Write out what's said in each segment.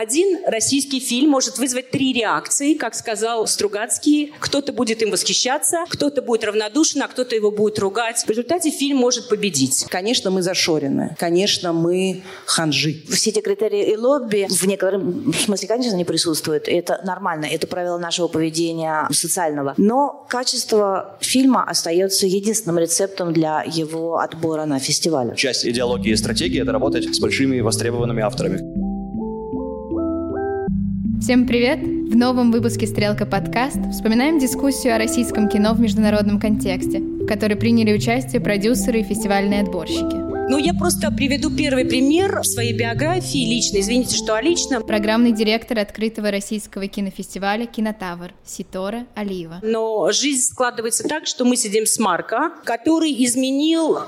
Один российский фильм может вызвать три реакции, как сказал Стругацкий. Кто-то будет им восхищаться, кто-то будет равнодушен, а кто-то его будет ругать. В результате фильм может победить. Конечно, мы зашорены. Конечно, мы ханжи. Все эти критерии и лобби в некотором смысле, конечно, не присутствуют. Это нормально. Это правило нашего поведения социального. Но качество фильма остается единственным рецептом для его отбора на фестивале. Часть идеологии и стратегии – это работать с большими востребованными авторами. Всем привет! В новом выпуске «Стрелка подкаст» вспоминаем дискуссию о российском кино в международном контексте, в которой приняли участие продюсеры и фестивальные отборщики. Ну, я просто приведу первый пример в своей биографии лично. Извините, что о личном. Программный директор открытого российского кинофестиваля «Кинотавр» Ситора Алиева. Но жизнь складывается так, что мы сидим с Марко, который изменил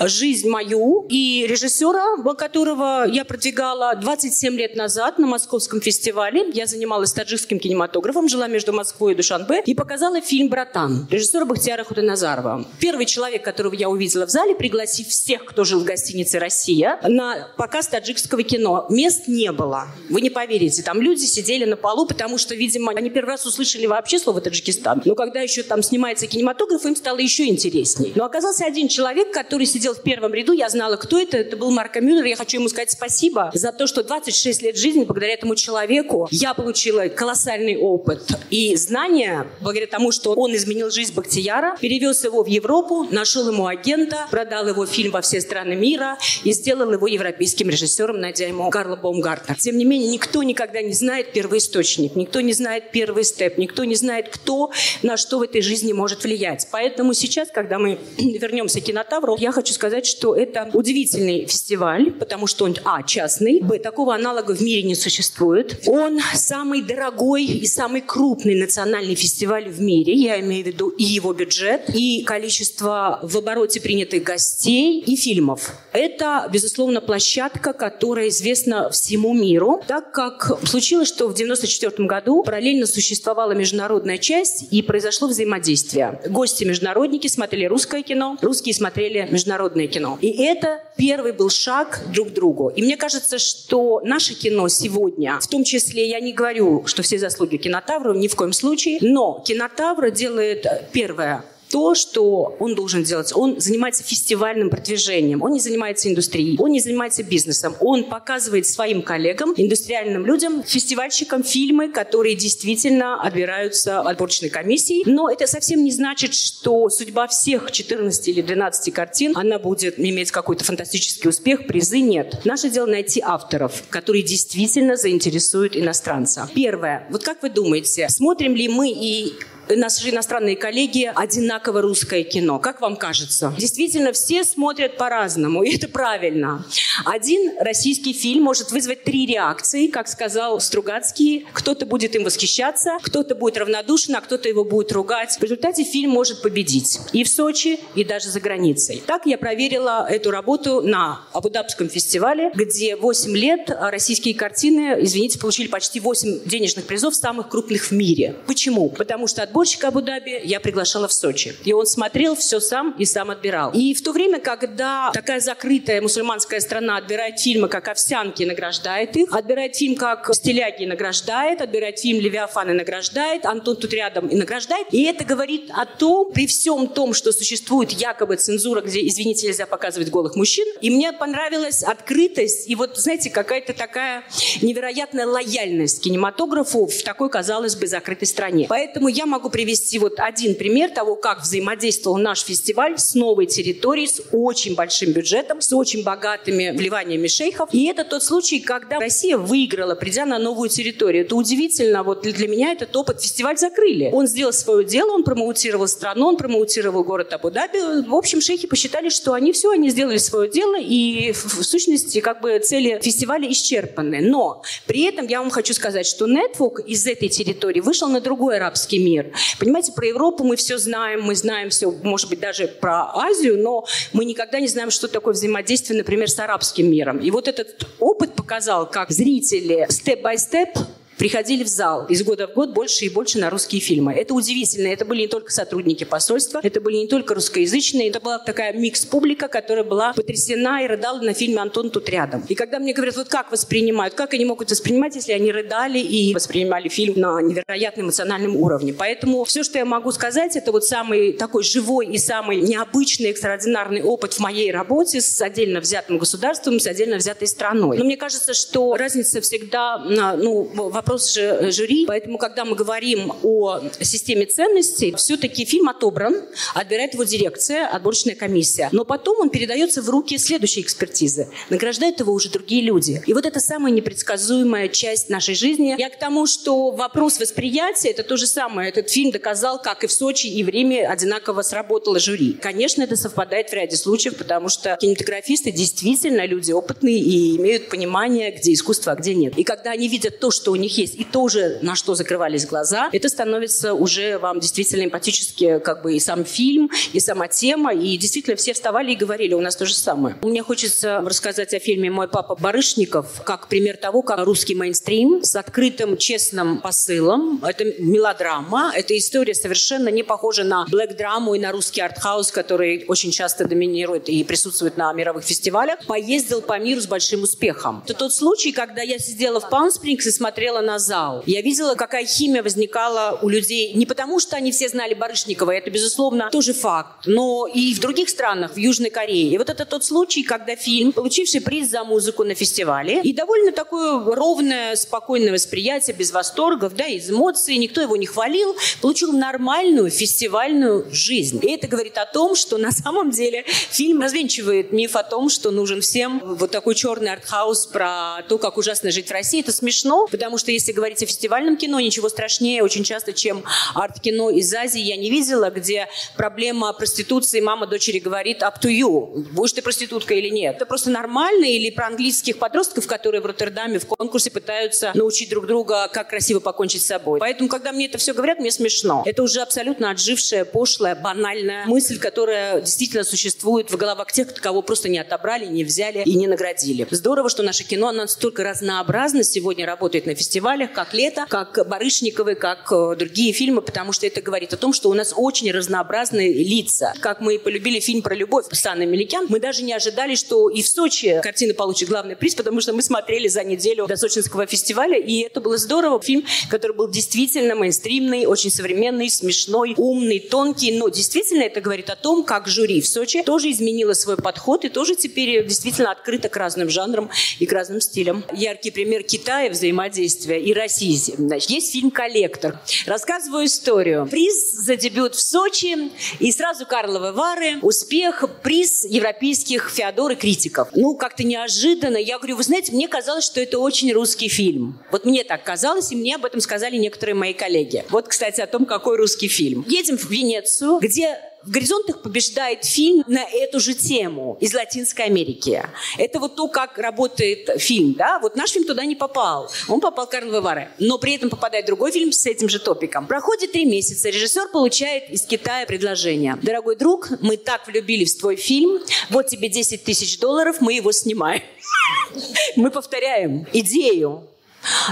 жизнь мою и режиссера, которого я продвигала 27 лет назад на Московском фестивале. Я занималась таджикским кинематографом, жила между Москвой и Душанбе и показала фильм «Братан» режиссера Бахтияра Худоназарова. Первый человек, которого я увидела в зале, пригласив всех, кто жил в гостинице «Россия», на показ таджикского кино. Мест не было. Вы не поверите. Там люди сидели на полу, потому что, видимо, они первый раз услышали вообще слово «Таджикистан». Но когда еще там снимается кинематограф, им стало еще интересней. Но оказался один человек, который сидел сидел в первом ряду, я знала, кто это. Это был Марко Мюллер. Я хочу ему сказать спасибо за то, что 26 лет жизни, благодаря этому человеку, я получила колоссальный опыт и знания, благодаря тому, что он изменил жизнь Бахтияра, перевез его в Европу, нашел ему агента, продал его фильм во все страны мира и сделал его европейским режиссером, найдя ему Карла Баумгартнер. Тем не менее, никто никогда не знает первоисточник, никто не знает первый степ, никто не знает, кто на что в этой жизни может влиять. Поэтому сейчас, когда мы вернемся к кинотавру, я хочу сказать, что это удивительный фестиваль, потому что он, а, частный, б, такого аналога в мире не существует. Он самый дорогой и самый крупный национальный фестиваль в мире, я имею в виду и его бюджет, и количество в обороте принятых гостей и фильмов. Это, безусловно, площадка, которая известна всему миру, так как случилось, что в 1994 году параллельно существовала международная часть и произошло взаимодействие. Гости-международники смотрели русское кино, русские смотрели международное международное кино. И это первый был шаг друг к другу. И мне кажется, что наше кино сегодня, в том числе, я не говорю, что все заслуги кинотавру, ни в коем случае, но кинотавр делает первое то, что он должен делать. Он занимается фестивальным продвижением, он не занимается индустрией, он не занимается бизнесом. Он показывает своим коллегам, индустриальным людям, фестивальщикам фильмы, которые действительно отбираются отборочной комиссией. Но это совсем не значит, что судьба всех 14 или 12 картин, она будет иметь какой-то фантастический успех, призы нет. Наше дело найти авторов, которые действительно заинтересуют иностранца. Первое. Вот как вы думаете, смотрим ли мы и наши иностранные коллеги одинаково русское кино. Как вам кажется? Действительно, все смотрят по-разному, и это правильно. Один российский фильм может вызвать три реакции, как сказал Стругацкий. Кто-то будет им восхищаться, кто-то будет равнодушен, а кто-то его будет ругать. В результате фильм может победить и в Сочи, и даже за границей. Так я проверила эту работу на Абу-Дабском фестивале, где 8 лет российские картины, извините, получили почти 8 денежных призов самых крупных в мире. Почему? Потому что отбор подборщика Абу-Даби я приглашала в Сочи. И он смотрел все сам и сам отбирал. И в то время, когда такая закрытая мусульманская страна отбирает фильмы, как «Овсянки» награждает их, отбирает фильм, как «Стиляги» награждает, отбирает фильм «Левиафан» и награждает, Антон тут рядом и награждает. И это говорит о том, при всем том, что существует якобы цензура, где, извините, нельзя показывать голых мужчин. И мне понравилась открытость и вот, знаете, какая-то такая невероятная лояльность кинематографу в такой, казалось бы, закрытой стране. Поэтому я могу могу привести вот один пример того, как взаимодействовал наш фестиваль с новой территорией, с очень большим бюджетом, с очень богатыми вливаниями шейхов. И это тот случай, когда Россия выиграла, придя на новую территорию. Это удивительно. Вот для меня этот опыт фестиваль закрыли. Он сделал свое дело, он промоутировал страну, он промоутировал город Абу-Даби. В общем, шейхи посчитали, что они все, они сделали свое дело, и в сущности как бы цели фестиваля исчерпаны. Но при этом я вам хочу сказать, что Network из этой территории вышел на другой арабский мир. Понимаете, про Европу мы все знаем, мы знаем все, может быть, даже про Азию, но мы никогда не знаем, что такое взаимодействие, например, с арабским миром. И вот этот опыт показал, как зрители степ-бай-степ приходили в зал из года в год больше и больше на русские фильмы. Это удивительно. Это были не только сотрудники посольства, это были не только русскоязычные, это была такая микс-публика, которая была потрясена и рыдала на фильме «Антон тут рядом». И когда мне говорят, вот как воспринимают, как они могут воспринимать, если они рыдали и воспринимали фильм на невероятно эмоциональном уровне. Поэтому все, что я могу сказать, это вот самый такой живой и самый необычный, экстраординарный опыт в моей работе с отдельно взятым государством, с отдельно взятой страной. Но мне кажется, что разница всегда, ну, вопрос же жюри. Поэтому, когда мы говорим о системе ценностей, все-таки фильм отобран, отбирает его дирекция, отборочная комиссия. Но потом он передается в руки следующей экспертизы. Награждают его уже другие люди. И вот это самая непредсказуемая часть нашей жизни. Я к тому, что вопрос восприятия, это то же самое. Этот фильм доказал, как и в Сочи, и в Риме одинаково сработало жюри. Конечно, это совпадает в ряде случаев, потому что кинематографисты действительно люди опытные и имеют понимание, где искусство, а где нет. И когда они видят то, что у них есть, и то же, на что закрывались глаза, это становится уже вам действительно эмпатически, как бы и сам фильм, и сама тема, и действительно все вставали и говорили, у нас то же самое. Мне хочется рассказать о фильме «Мой папа Барышников» как пример того, как русский мейнстрим с открытым, честным посылом. Это мелодрама, это история совершенно не похожа на блэк-драму и на русский артхаус, который очень часто доминирует и присутствует на мировых фестивалях. Поездил по миру с большим успехом. Это тот случай, когда я сидела в Палм Спрингс и смотрела на зал. Я видела, какая химия возникала у людей. Не потому, что они все знали Барышникова, это, безусловно, тоже факт, но и в других странах, в Южной Корее. И вот это тот случай, когда фильм, получивший приз за музыку на фестивале, и довольно такое ровное, спокойное восприятие, без восторгов, да, из эмоций, никто его не хвалил, получил нормальную фестивальную жизнь. И это говорит о том, что на самом деле фильм развенчивает миф о том, что нужен всем вот такой черный артхаус про то, как ужасно жить в России. Это смешно, потому что если говорить о фестивальном кино, ничего страшнее очень часто, чем арт-кино из Азии, я не видела, где проблема проституции, мама дочери говорит up to you, будешь ты проститутка или нет. Это просто нормально, или про английских подростков, которые в Роттердаме в конкурсе пытаются научить друг друга, как красиво покончить с собой. Поэтому, когда мне это все говорят, мне смешно. Это уже абсолютно отжившая, пошлая, банальная мысль, которая действительно существует в головах тех, кого просто не отобрали, не взяли и не наградили. Здорово, что наше кино настолько разнообразно сегодня работает на фестивалях, как «Лето», как «Барышниковы», как э, другие фильмы, потому что это говорит о том, что у нас очень разнообразные лица. Как мы полюбили фильм про любовь с Анной Меликян, мы даже не ожидали, что и в Сочи картина получит главный приз, потому что мы смотрели за неделю до Сочинского фестиваля, и это было здорово. Фильм, который был действительно мейнстримный, очень современный, смешной, умный, тонкий, но действительно это говорит о том, как жюри в Сочи тоже изменило свой подход и тоже теперь действительно открыто к разным жанрам и к разным стилям. Яркий пример Китая взаимодействия и России. Значит, есть фильм «Коллектор». Рассказываю историю. Приз за дебют в Сочи и сразу Карловы Вары. Успех, приз европейских Феодор и критиков. Ну, как-то неожиданно. Я говорю, вы знаете, мне казалось, что это очень русский фильм. Вот мне так казалось, и мне об этом сказали некоторые мои коллеги. Вот, кстати, о том, какой русский фильм. Едем в Венецию, где в «Горизонтах» побеждает фильм на эту же тему из Латинской Америки. Это вот то, как работает фильм, да? Вот наш фильм туда не попал. Он попал Карл Виваре. Но при этом попадает другой фильм с этим же топиком. Проходит три месяца. Режиссер получает из Китая предложение. Дорогой друг, мы так влюбили в твой фильм. Вот тебе 10 тысяч долларов, мы его снимаем. Мы повторяем идею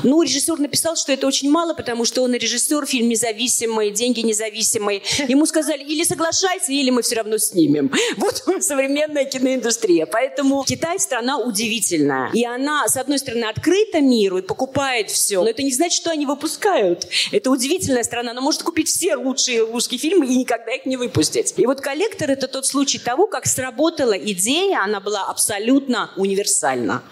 ну, режиссер написал, что это очень мало, потому что он режиссер, фильм независимый, деньги независимые. Ему сказали, или соглашайся, или мы все равно снимем. Вот современная киноиндустрия. Поэтому Китай страна удивительная. И она, с одной стороны, открыта миру и покупает все. Но это не значит, что они выпускают. Это удивительная страна. Она может купить все лучшие русские фильмы и никогда их не выпустить. И вот «Коллектор» — это тот случай того, как сработала идея, она была абсолютно универсальна.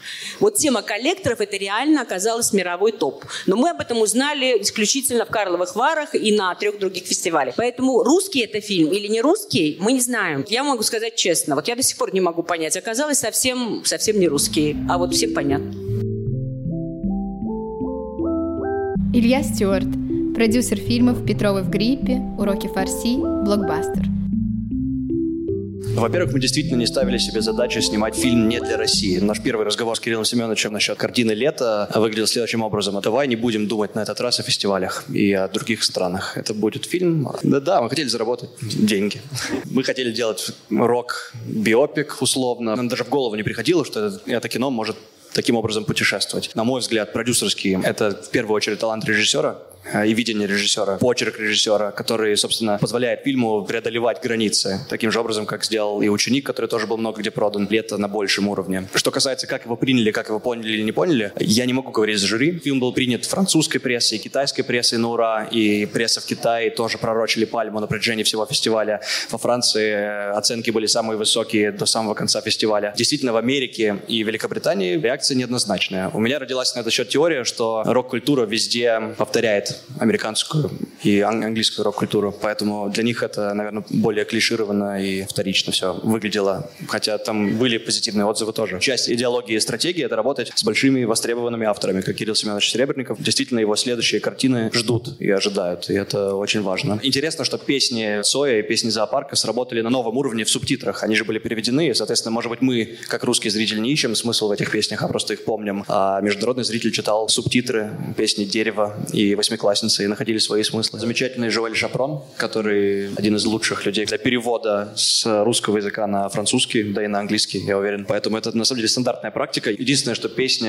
Вот тема коллекторов — это реально оказалось мировой топ. Но мы об этом узнали исключительно в Карловых Варах и на трех других фестивалях. Поэтому русский это фильм или не русский, мы не знаем. Я могу сказать честно, вот я до сих пор не могу понять. Оказалось, совсем, совсем не русский, а вот всем понятно. Илья Стюарт, продюсер фильмов «Петровы в гриппе», «Уроки фарси», «Блокбастер». Во-первых, мы действительно не ставили себе задачу снимать фильм не для России. Наш первый разговор с Кириллом Семеновичем насчет картины «Лето» выглядел следующим образом. Давай не будем думать на этот раз о фестивалях и о других странах. Это будет фильм. Да-да, мы хотели заработать деньги. Мы хотели делать рок-биопик условно. Нам даже в голову не приходило, что это, кино может таким образом путешествовать. На мой взгляд, продюсерский — это в первую очередь талант режиссера, и видение режиссера, почерк режиссера, который, собственно, позволяет фильму преодолевать границы, таким же образом, как сделал и «Ученик», который тоже был много где продан, лето на большем уровне. Что касается, как его приняли, как его поняли или не поняли, я не могу говорить за жюри. Фильм был принят французской прессой китайской прессой на ура, и пресса в Китае тоже пророчили пальму на протяжении всего фестиваля. Во Франции э, оценки были самые высокие до самого конца фестиваля. Действительно, в Америке и Великобритании реакция неоднозначная. У меня родилась на этот счет теория, что рок-культура везде повторяет американскую и английскую рок-культуру. Поэтому для них это, наверное, более клишированно и вторично все выглядело. Хотя там были позитивные отзывы тоже. Часть идеологии и стратегии — это работать с большими востребованными авторами, как Кирилл Семенович Серебренников. Действительно, его следующие картины ждут и ожидают, и это очень важно. Интересно, что песни Соя и песни Зоопарка сработали на новом уровне в субтитрах. Они же были переведены, и, соответственно, может быть, мы, как русский зритель, не ищем смысл в этих песнях, а просто их помним. А международный зритель читал субтитры песни «Дерево» и «Восьмиклассник» одноклассницы и находили свои смыслы. Замечательный Жуэль Шапрон, который один из лучших людей для перевода с русского языка на французский, да и на английский, я уверен. Поэтому это на самом деле стандартная практика. Единственное, что песни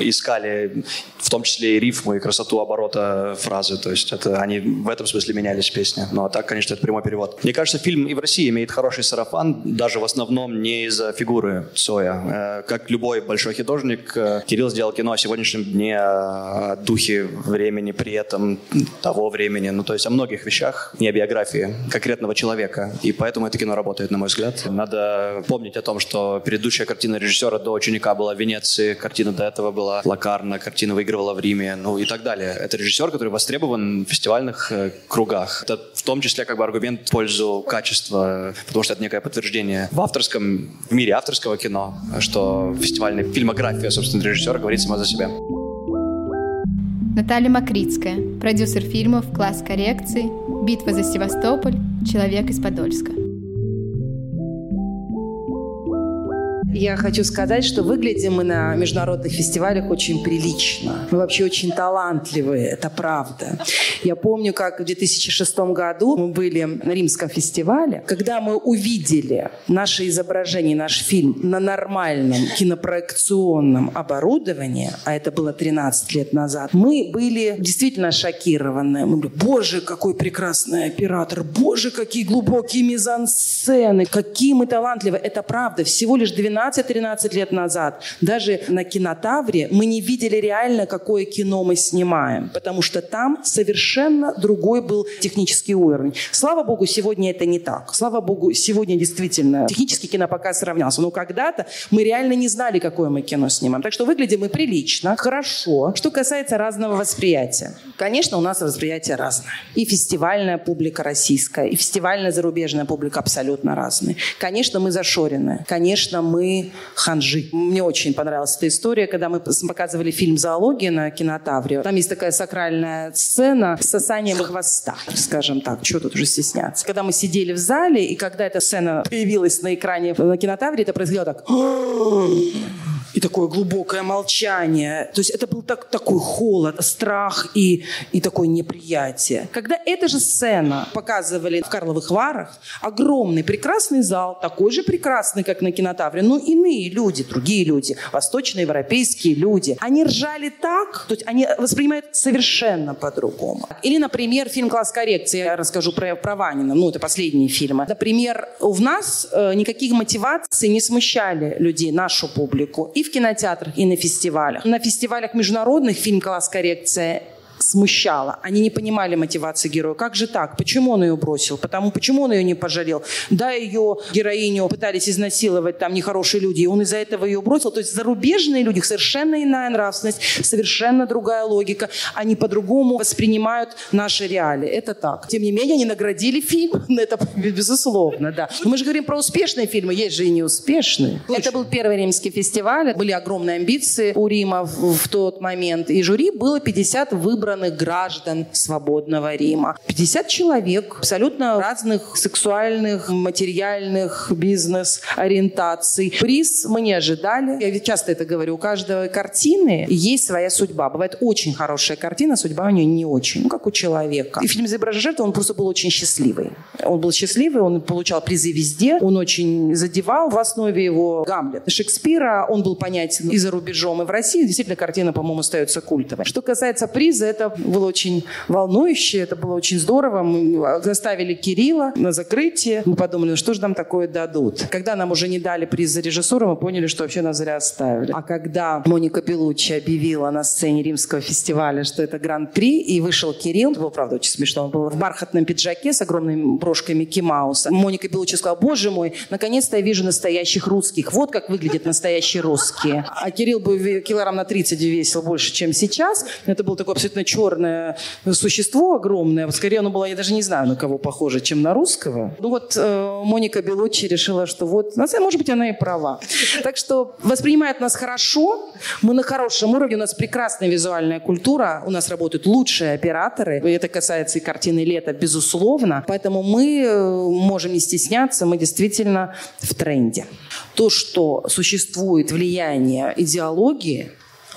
искали в том числе и рифму, и красоту оборота фразы. То есть это они в этом смысле менялись песни. Ну а так, конечно, это прямой перевод. Мне кажется, фильм и в России имеет хороший сарафан, даже в основном не из-за фигуры Соя. Э, как любой большой художник, э, Кирилл сделал кино о сегодняшнем дне, о духе времени при там, того времени, ну то есть о многих вещах, не о биографии конкретного человека. И поэтому это кино работает, на мой взгляд. Надо помнить о том, что предыдущая картина режиссера до «Ученика» была в Венеции, картина до этого была Лакарна, картина выигрывала в Риме, ну и так далее. Это режиссер, который востребован в фестивальных э, кругах. Это в том числе как бы аргумент в пользу качества, потому что это некое подтверждение в авторском, в мире авторского кино, что фестивальная фильмография, собственно, режиссера говорит сама за себя. Наталья Макритская, продюсер фильмов «Класс коррекции», «Битва за Севастополь», «Человек из Подольска». Я хочу сказать, что выглядим мы на международных фестивалях очень прилично. Мы вообще очень талантливые, это правда. Я помню, как в 2006 году мы были на Римском фестивале, когда мы увидели наше изображение, наш фильм на нормальном кинопроекционном оборудовании, а это было 13 лет назад, мы были действительно шокированы. Мы были, боже, какой прекрасный оператор, боже, какие глубокие мизансцены, какие мы талантливые. Это правда, всего лишь 12 12-13 лет назад даже на кинотавре мы не видели реально, какое кино мы снимаем, потому что там совершенно другой был технический уровень. Слава богу, сегодня это не так. Слава богу, сегодня действительно технический кинопоказ сравнялся. Но когда-то мы реально не знали, какое мы кино снимаем. Так что выглядим мы прилично, хорошо. Что касается разного восприятия. Конечно, у нас восприятие разное. И фестивальная публика российская, и фестивальная зарубежная публика абсолютно разные. Конечно, мы зашорены. Конечно, мы ханжи. Мне очень понравилась эта история, когда мы показывали фильм «Зоология» на кинотавре. Там есть такая сакральная сцена с сосанием хвоста, скажем так. Что тут уже стесняться? Когда мы сидели в зале, и когда эта сцена появилась на экране на кинотавре, это происходило так и такое глубокое молчание. То есть это был так, такой холод, страх и, и такое неприятие. Когда эта же сцена показывали в Карловых Варах, огромный прекрасный зал, такой же прекрасный, как на кинотавре, но иные люди, другие люди, восточноевропейские люди, они ржали так, то есть они воспринимают совершенно по-другому. Или, например, фильм «Класс коррекции», я расскажу про, про Ванина, ну, это последние фильмы. Например, в нас э, никаких мотиваций не смущали людей, нашу публику и в кинотеатрах, и на фестивалях. На фестивалях международных фильм «Класс коррекция» смущало. Они не понимали мотивации героя. Как же так? Почему он ее бросил? Потому, почему он ее не пожалел? Да, ее героиню пытались изнасиловать там нехорошие люди, и он из-за этого ее бросил. То есть зарубежные люди, совершенно иная нравственность, совершенно другая логика. Они по-другому воспринимают наши реалии. Это так. Тем не менее, они наградили фильм. Это безусловно, да. Но мы же говорим про успешные фильмы, есть же и неуспешные. Это был первый римский фестиваль. Были огромные амбиции у Рима в, тот момент. И жюри было 50 выборов выбранных граждан свободного Рима. 50 человек абсолютно разных сексуальных, материальных, бизнес-ориентаций. Приз мы не ожидали. Я ведь часто это говорю. У каждой картины есть своя судьба. Бывает очень хорошая картина, судьба у нее не очень. Ну, как у человека. И фильм «Изображая жертву» он просто был очень счастливый. Он был счастливый, он получал призы везде, он очень задевал в основе его Гамлет. Шекспира, он был понятен и за рубежом, и в России. Действительно, картина, по-моему, остается культовой. Что касается приза, это было очень волнующе, это было очень здорово. Мы заставили Кирилла на закрытие. Мы подумали, ну что же нам такое дадут. Когда нам уже не дали приз за режиссура, мы поняли, что вообще нас зря оставили. А когда Моника Белуччи объявила на сцене римского фестиваля, что это гран-при, и вышел Кирилл, это было, правда, очень смешно, он был в бархатном пиджаке с огромной брошкой Микки Мауса. Моника Белуччи сказала, боже мой, наконец-то я вижу настоящих русских. Вот как выглядят настоящие русские. А Кирилл бы килограмм на 30 весил больше, чем сейчас. Это было такое абсолютно черное существо огромное. Скорее, оно было, я даже не знаю, на кого похоже, чем на русского. Ну вот э, Моника Белуччи решила, что вот, может быть, она и права. Так что воспринимает нас хорошо, мы на хорошем уровне, у нас прекрасная визуальная культура, у нас работают лучшие операторы. Это касается и картины «Лето», безусловно. Поэтому мы э, можем не стесняться, мы действительно в тренде. То, что существует влияние идеологии,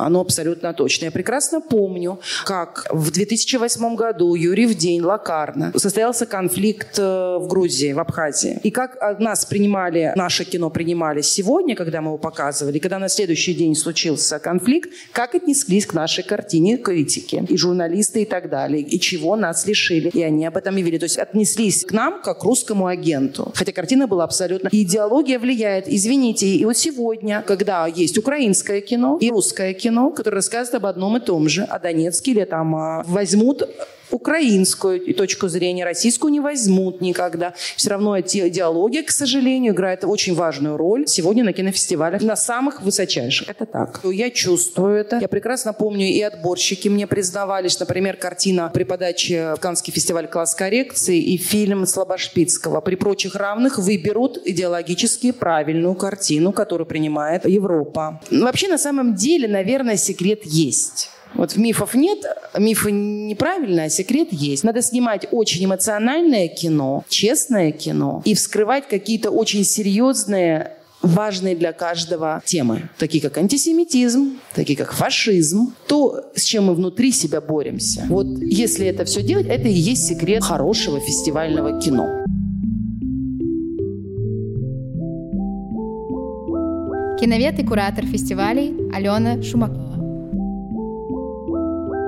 оно абсолютно точно. Я прекрасно помню, как в 2008 году Юрий в день Лакарна состоялся конфликт э, в Грузии, в Абхазии. И как нас принимали, наше кино принимали сегодня, когда мы его показывали, когда на следующий день случился конфликт, как отнеслись к нашей картине критики, и журналисты, и так далее, и чего нас лишили. И они об этом явили. То есть отнеслись к нам как к русскому агенту. Хотя картина была абсолютно... идеология влияет. Извините, и вот сегодня, когда есть украинское кино и русское кино, кино, которое рассказывает об одном и том же, о Донецке или там а, возьмут украинскую точку зрения, российскую не возьмут никогда. Все равно эти идеология, к сожалению, играет очень важную роль сегодня на кинофестивалях, на самых высочайших. Это так. Я чувствую это. Я прекрасно помню, и отборщики мне признавались, например, картина при подаче в Каннский фестиваль «Класс коррекции» и фильм Слабошпицкого. При прочих равных выберут идеологически правильную картину, которую принимает Европа. Вообще, на самом деле, наверное, секрет есть. Вот мифов нет, мифы неправильные, а секрет есть. Надо снимать очень эмоциональное кино, честное кино и вскрывать какие-то очень серьезные важные для каждого темы, такие как антисемитизм, такие как фашизм, то, с чем мы внутри себя боремся. Вот если это все делать, это и есть секрет хорошего фестивального кино. Киновед и куратор фестивалей Алена Шумакова.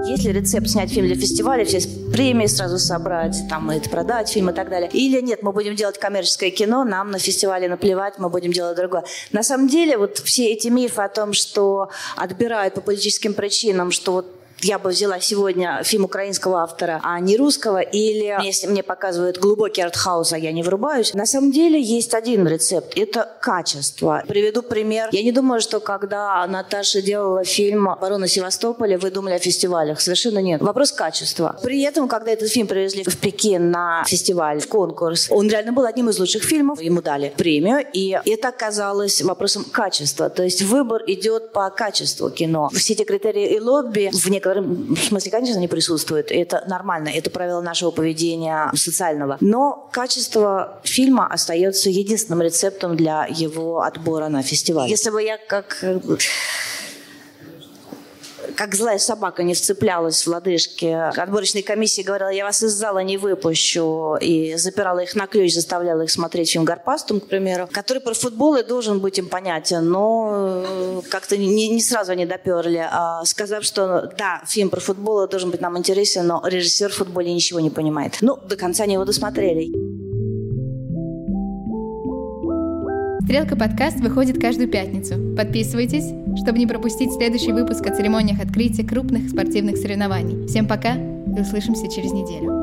Есть ли рецепт снять фильм для фестиваля, все премии сразу собрать, там, это продать фильм и так далее? Или нет, мы будем делать коммерческое кино, нам на фестивале наплевать, мы будем делать другое. На самом деле, вот все эти мифы о том, что отбирают по политическим причинам, что вот я бы взяла сегодня фильм украинского автора, а не русского, или если мне показывают глубокий артхаус, а я не врубаюсь. На самом деле есть один рецепт – это качество. Приведу пример. Я не думаю, что когда Наташа делала фильм «Оборона Севастополя», вы думали о фестивалях. Совершенно нет. Вопрос качества. При этом, когда этот фильм привезли в Пекин на фестиваль, в конкурс, он реально был одним из лучших фильмов. Ему дали премию, и это оказалось вопросом качества. То есть выбор идет по качеству кино. Все эти критерии и лобби в некотором в смысле, конечно, не присутствует. Это нормально, это правило нашего поведения социального. Но качество фильма остается единственным рецептом для его отбора на фестиваль. Если бы я как э, как злая собака не вцеплялась в лодыжки. Отборочной комиссии говорила, я вас из зала не выпущу. И запирала их на ключ, заставляла их смотреть фильм «Гарпастум», к примеру, который про футбол и должен быть им понятен, но э, как-то не, не сразу они доперли, а сказав, что да, фильм про футбол должен быть нам интересен, но режиссер в футболе ничего не понимает. Ну, до конца они его досмотрели. Стрелка подкаст выходит каждую пятницу. Подписывайтесь, чтобы не пропустить следующий выпуск о церемониях открытия крупных спортивных соревнований. Всем пока и услышимся через неделю.